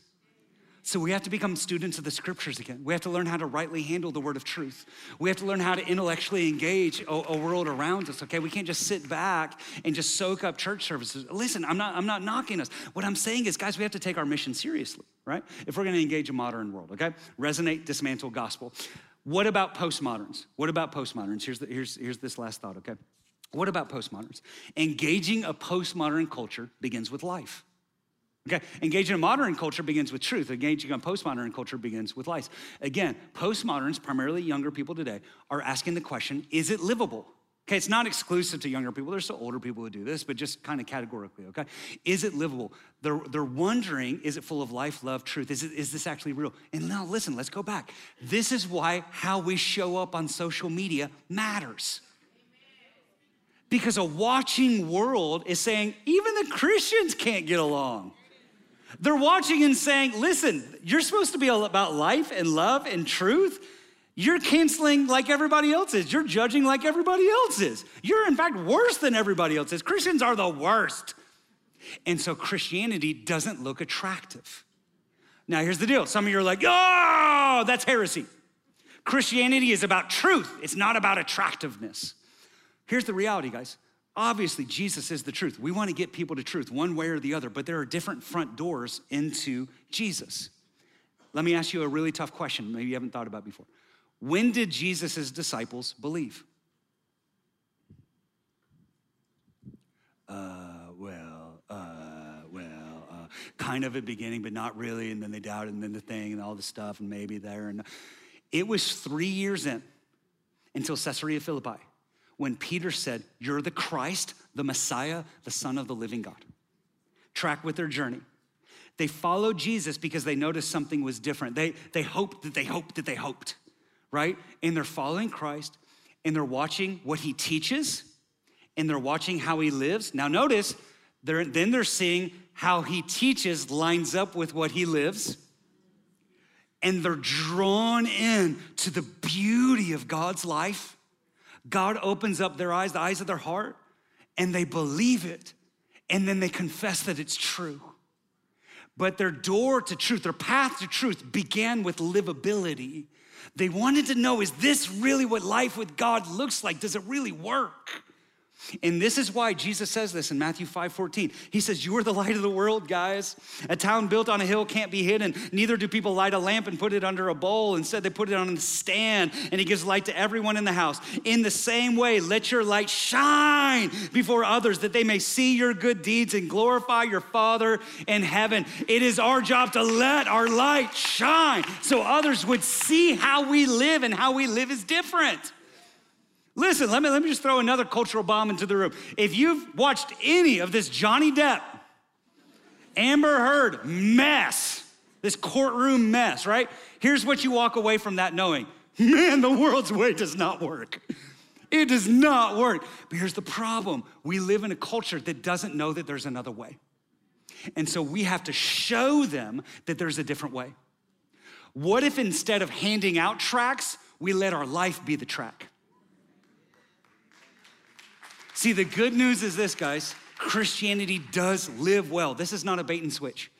So we have to become students of the scriptures again. We have to learn how to rightly handle the word of truth. We have to learn how to intellectually engage a, a, world around us, okay? We can't just sit back and just soak up church services. Listen, I'm not, I'm not knocking us. What I'm saying is, guys, we have to take our mission seriously, right? If we're gonna engage a modern world, okay? Resonate, dismantle gospel. What about postmoderns? What about postmoderns? Here's, the, here's, here's this last thought, okay? What about postmoderns? Engaging a postmodern culture begins with life. Okay, engaging a modern culture begins with truth. Engaging a postmodern culture begins with lies. Again, postmoderns, primarily younger people today, are asking the question is it livable? Okay, it's not exclusive to younger people. There's still older people who do this, but just kind of categorically, okay? Is it livable? They're, they're wondering, is it full of life, love, truth? Is, it, is this actually real? And now listen, let's go back. This is why how we show up on social media matters. Because a watching world is saying, even the Christians can't get along. They're watching and saying, listen, you're supposed to be all about life and love and truth. You're canceling like everybody else is. You're judging like everybody else is. You're, in fact, worse than everybody else is. Christians are the worst. And so Christianity doesn't look attractive. Now, here's the deal some of you are like, oh, that's heresy. Christianity is about truth, it's not about attractiveness. Here's the reality, guys. Obviously, Jesus is the truth. We want to get people to truth one way or the other, but there are different front doors into Jesus. Let me ask you a really tough question, maybe you haven't thought about before. When did Jesus' disciples believe? Uh, well, uh, well, uh, kind of at beginning, but not really. And then they doubted, and then the thing, and all the stuff, and maybe there. And it was three years in until Caesarea Philippi when Peter said, You're the Christ, the Messiah, the Son of the living God. Track with their journey. They followed Jesus because they noticed something was different. They, they hoped that they hoped that they hoped right? And they're following Christ and they're watching what he teaches and they're watching how he lives. Now, notice, they're, then they're seeing how he teaches lines up with what he lives. And they're drawn in to the beauty of God's life. God opens up their eyes, the eyes of their heart, and they believe it. And then they confess that it's true. But their door to truth, their path to truth began with livability. They wanted to know is this really what life with God looks like? Does it really work? And this is why Jesus says this in Matthew 5 14. He says, You are the light of the world, guys. A town built on a hill can't be hidden. Neither do people light a lamp and put it under a bowl. Instead, they put it on a stand, and it gives light to everyone in the house. In the same way, let your light shine before others that they may see your good deeds and glorify your Father in heaven. It is our job to let our light shine so others would see how we live, and how we live is different. Listen, let me, let me just throw another cultural bomb into the room. If you've watched any of this Johnny Depp, Amber Heard mess, this courtroom mess, right? Here's what you walk away from that knowing man, the world's way does not work. It does not work. But here's the problem we live in a culture that doesn't know that there's another way. And so we have to show them that there's a different way. What if instead of handing out tracts, we let our life be the tract? See, the good news is this, guys Christianity does live well. This is not a bait and switch.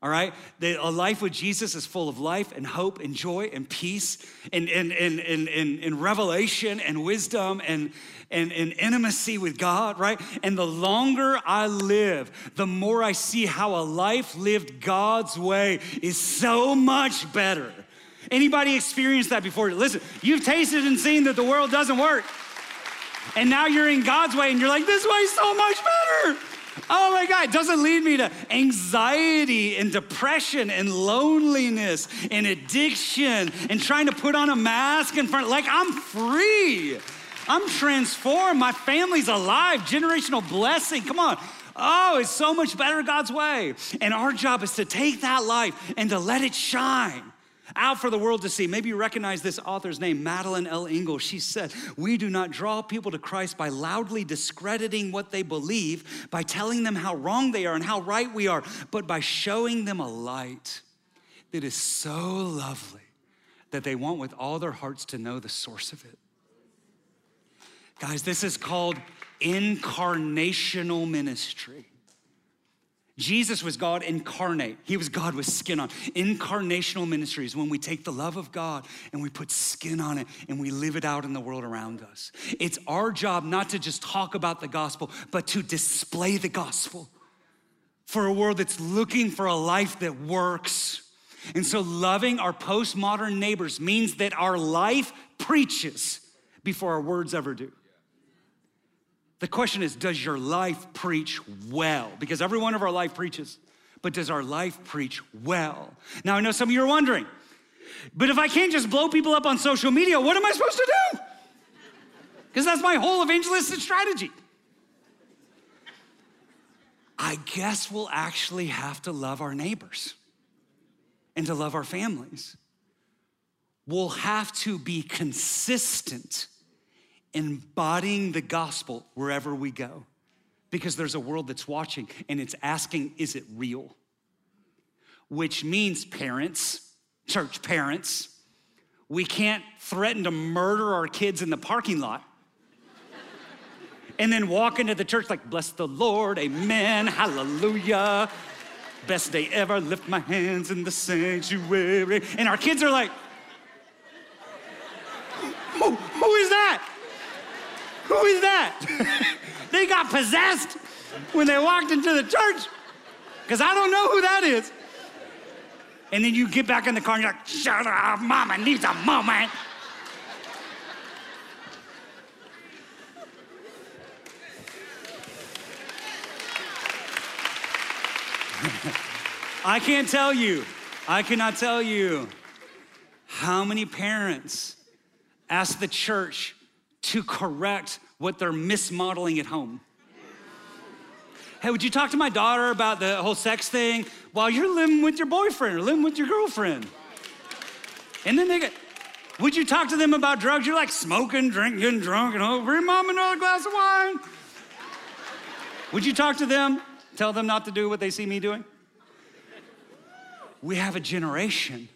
All right? The, a life with Jesus is full of life and hope and joy and peace and, and, and, and, and, and revelation and wisdom and, and, and intimacy with God, right? And the longer I live, the more I see how a life lived God's way is so much better. Anybody experienced that before? Listen, you've tasted and seen that the world doesn't work. And now you're in God's way and you're like, this way's so much better. Oh my God, it doesn't lead me to anxiety and depression and loneliness and addiction and trying to put on a mask in front. Like, I'm free. I'm transformed. My family's alive. Generational blessing. Come on. Oh, it's so much better God's way. And our job is to take that life and to let it shine out for the world to see. Maybe you recognize this author's name, Madeleine L'Engle. She said, We do not draw people to Christ by loudly discrediting what they believe, by telling them how wrong they are and how right we are, but by showing them a light that is so lovely that they want with all their hearts to know the source of it. Guys, this is called incarnational ministry. Jesus was God incarnate. He was God with skin on. Incarnational ministry is when we take the love of God and we put skin on it and we live it out in the world around us. It's our job not to just talk about the gospel, but to display the gospel for a world that's looking for a life that works. And so, loving our postmodern neighbors means that our life preaches before our words ever do. The question is, does your life preach well? Because every one of our life preaches, but does our life preach well? Now, I know some of you are wondering, but if I can't just blow people up on social media, what am I supposed to do? Because that's my whole evangelistic strategy. I guess we'll actually have to love our neighbors and to love our families. We'll have to be consistent embodying the gospel wherever we go because there's a world that's watching and it's asking, is it real? which means parents, church parents, we can't threaten to murder our kids in the parking lot and then walk into the church like, bless the Lord, amen, hallelujah. Best day ever, lift my hands in the sanctuary. And our kids are like, who, who is that? Who is that? they got possessed when they walked into the church because I don't know who that is. And then you get back in the car and you're like, shut up, mama needs a moment. I can't tell you, I cannot tell you how many parents ask the church to correct what they're mismodeling at home. Hey, would you talk to my daughter about the whole sex thing while you're living with your boyfriend or living with your girlfriend? And then they get, would you talk to them about drugs? You're like smoking, drinking, drunk, and oh, bring mom another glass of wine. Would you talk to them? Tell them not to do what they see me doing? We have a generation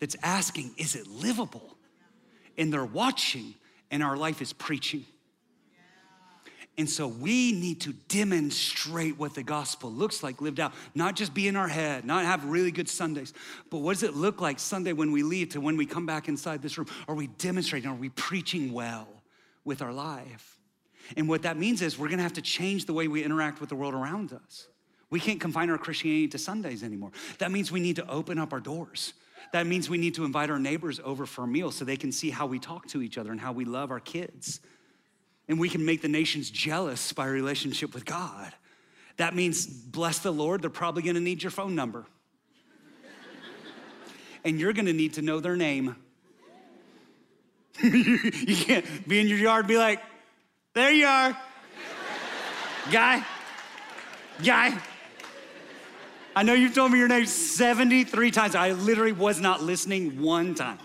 that's asking, is it livable? And they're watching, and our life is preaching. And so we need to demonstrate what the gospel looks like lived out, not just be in our head, not have really good Sundays, but what does it look like Sunday when we leave to when we come back inside this room? Are we demonstrating? Are we preaching well with our life? And what that means is we're gonna have to change the way we interact with the world around us. We can't confine our Christianity to Sundays anymore. That means we need to open up our doors. That means we need to invite our neighbors over for a meal so they can see how we talk to each other and how we love our kids and we can make the nations jealous by our relationship with God. That means, bless the Lord, they're probably gonna need your phone number. and you're gonna need to know their name. you can't be in your yard be like, there you are. Guy, guy. I know you've told me your name 73 times. I literally was not listening one time.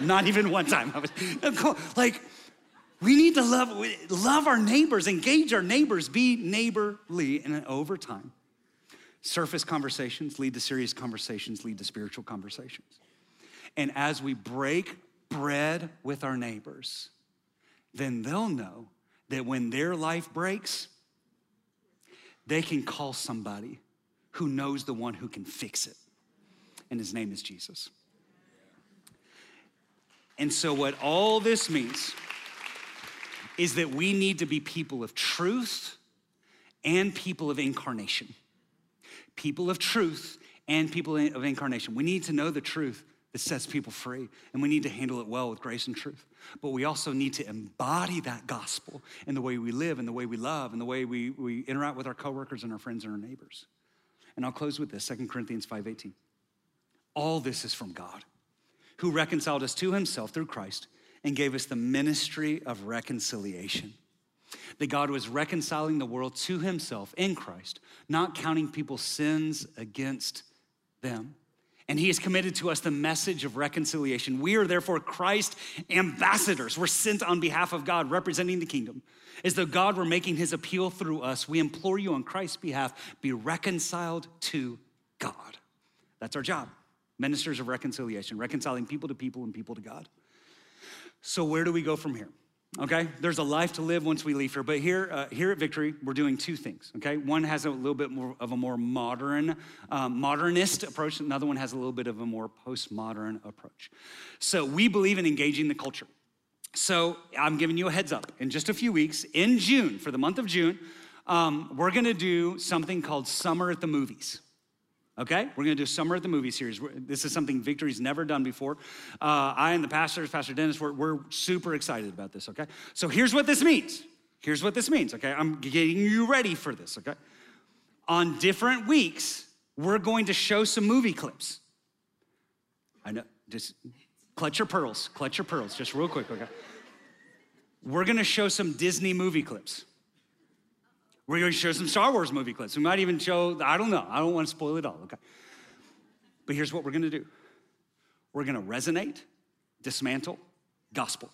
Not even one time. I was like, we need to love, love our neighbors, engage our neighbors, be neighborly, and over time, surface conversations lead to serious conversations, lead to spiritual conversations. And as we break bread with our neighbors, then they'll know that when their life breaks, they can call somebody who knows the one who can fix it. And his name is Jesus. And so, what all this means is that we need to be people of truth and people of incarnation. People of truth and people of incarnation. We need to know the truth that sets people free, and we need to handle it well with grace and truth. But we also need to embody that gospel in the way we live, in the way we love, in the way we, we interact with our coworkers and our friends and our neighbors. And I'll close with this 2 Corinthians 5:18. All this is from God, who reconciled us to himself through Christ and gave us the ministry of reconciliation. That God was reconciling the world to himself in Christ, not counting people's sins against them. And he has committed to us the message of reconciliation. We are therefore Christ ambassadors. We're sent on behalf of God, representing the kingdom. As though God were making his appeal through us, we implore you on Christ's behalf be reconciled to God. That's our job. Ministers of reconciliation, reconciling people to people and people to God. So, where do we go from here? Okay, there's a life to live once we leave here, but here, uh, here at Victory, we're doing two things. Okay, one has a little bit more of a more modern, um, modernist approach. Another one has a little bit of a more postmodern approach. So we believe in engaging the culture. So I'm giving you a heads up. In just a few weeks, in June, for the month of June, um, we're to do something called Summer at the Movies. Okay, we're gonna do Summer at the Movie series. This is something Victory's never done before. Uh, I and the pastors, Pastor Dennis, we're, we're super excited about this, okay? So here's what this means. Here's what this means, okay? I'm getting you ready for this, okay? On different weeks, we're going to show some movie clips. I know, just clutch your pearls, clutch your pearls, just real quick, okay? We're gonna show some Disney movie clips. We're going to show some Star Wars movie clips. We might even show, I don't know, I don't want to spoil it all, okay? But here's what we're going to do we're going to resonate, dismantle, gospel.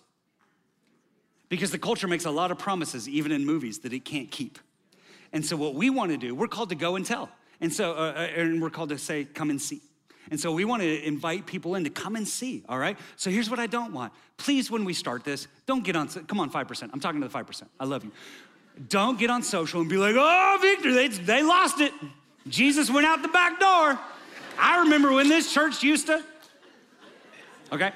Because the culture makes a lot of promises, even in movies, that it can't keep. And so, what we want to do, we're called to go and tell. And so, uh, uh, and we're called to say, come and see. And so we want to invite people in to come and see, all right? So here's what I don't want. Please, when we start this, don't get on, come on, 5%. I'm talking to the 5%. I love you. Don't get on social and be like, oh, Victor, they, they lost it. Jesus went out the back door. I remember when this church used to. Okay?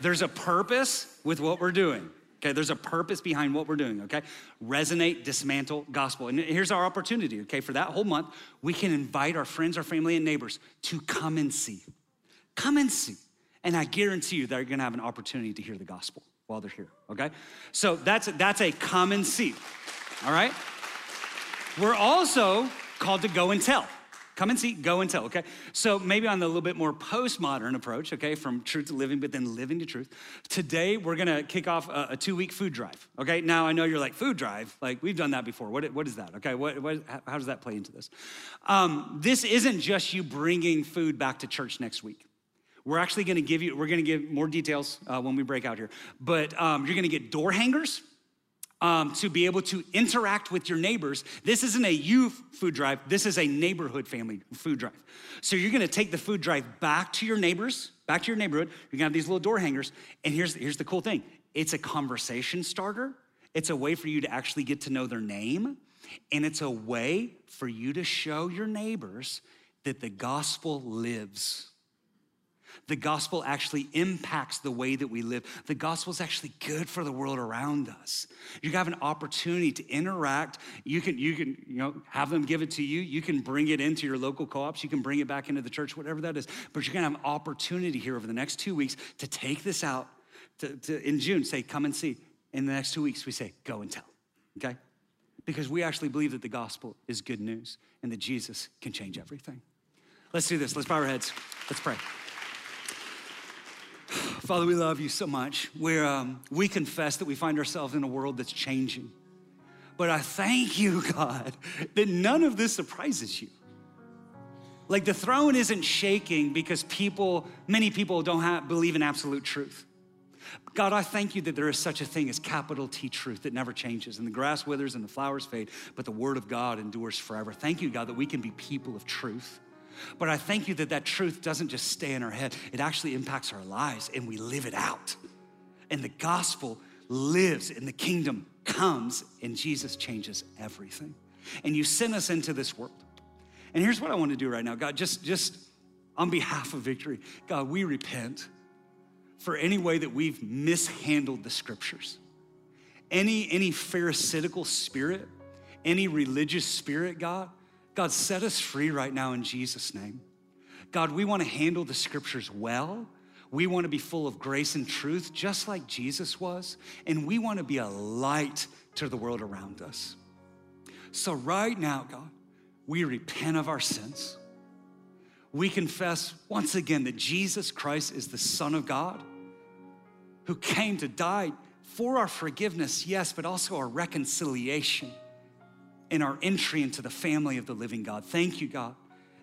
There's a purpose with what we're doing. Okay, there's a purpose behind what we're doing, okay? Resonate, dismantle, gospel. And here's our opportunity, okay? For that whole month, we can invite our friends, our family, and neighbors to come and see. Come and see. And I guarantee you they're gonna have an opportunity to hear the gospel while they're here, okay? So that's, that's a come and see, all right? We're also called to go and tell. Come and see, go and tell, okay? So maybe on the little bit more postmodern approach, okay, from truth to living, but then living to truth. Today, we're gonna kick off a, a two week food drive, okay? Now, I know you're like, food drive? Like, we've done that before. What, what is that, okay? What, what, how does that play into this? Um, this isn't just you bringing food back to church next week. We're actually gonna give you, we're gonna give more details uh, when we break out here, but um, you're gonna get door hangers um, to be able to interact with your neighbors. This isn't a youth food drive, this is a neighborhood family food drive. So you're gonna take the food drive back to your neighbors, back to your neighborhood. You're gonna have these little door hangers. And here's, here's the cool thing it's a conversation starter, it's a way for you to actually get to know their name, and it's a way for you to show your neighbors that the gospel lives. The gospel actually impacts the way that we live. The gospel is actually good for the world around us. You have an opportunity to interact. You can, you can, you know, have them give it to you. You can bring it into your local co-ops. You can bring it back into the church, whatever that is. But you're gonna have an opportunity here over the next two weeks to take this out. To, to in June, say, come and see. In the next two weeks, we say, go and tell. Okay? Because we actually believe that the gospel is good news and that Jesus can change everything. Let's do this. Let's bow our heads. Let's pray. Father, we love you so much. Where um, we confess that we find ourselves in a world that's changing. But I thank you, God, that none of this surprises you. Like the throne isn't shaking because people, many people don't have, believe in absolute truth. God, I thank you that there is such a thing as capital T truth that never changes, and the grass withers and the flowers fade, but the word of God endures forever. Thank you, God, that we can be people of truth. But I thank you that that truth doesn't just stay in our head, it actually impacts our lives and we live it out. And the gospel lives and the kingdom comes and Jesus changes everything. And you send us into this world. And here's what I want to do right now God, just, just on behalf of victory, God, we repent for any way that we've mishandled the scriptures. Any, any pharisaical spirit, any religious spirit, God, God, set us free right now in Jesus' name. God, we want to handle the scriptures well. We want to be full of grace and truth, just like Jesus was. And we want to be a light to the world around us. So, right now, God, we repent of our sins. We confess once again that Jesus Christ is the Son of God who came to die for our forgiveness, yes, but also our reconciliation in our entry into the family of the living God. Thank you, God,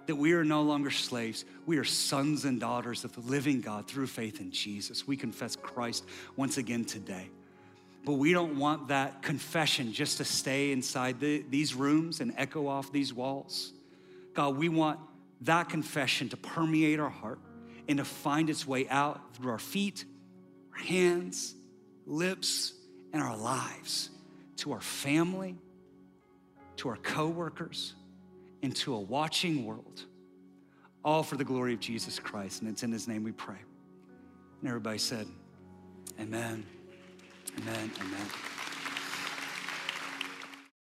that we are no longer slaves. We are sons and daughters of the living God through faith in Jesus. We confess Christ once again today. But we don't want that confession just to stay inside the, these rooms and echo off these walls. God, we want that confession to permeate our heart and to find its way out through our feet, our hands, lips, and our lives to our family to our coworkers, and to a watching world, all for the glory of Jesus Christ. And it's in his name we pray. And everybody said, Amen, amen, amen.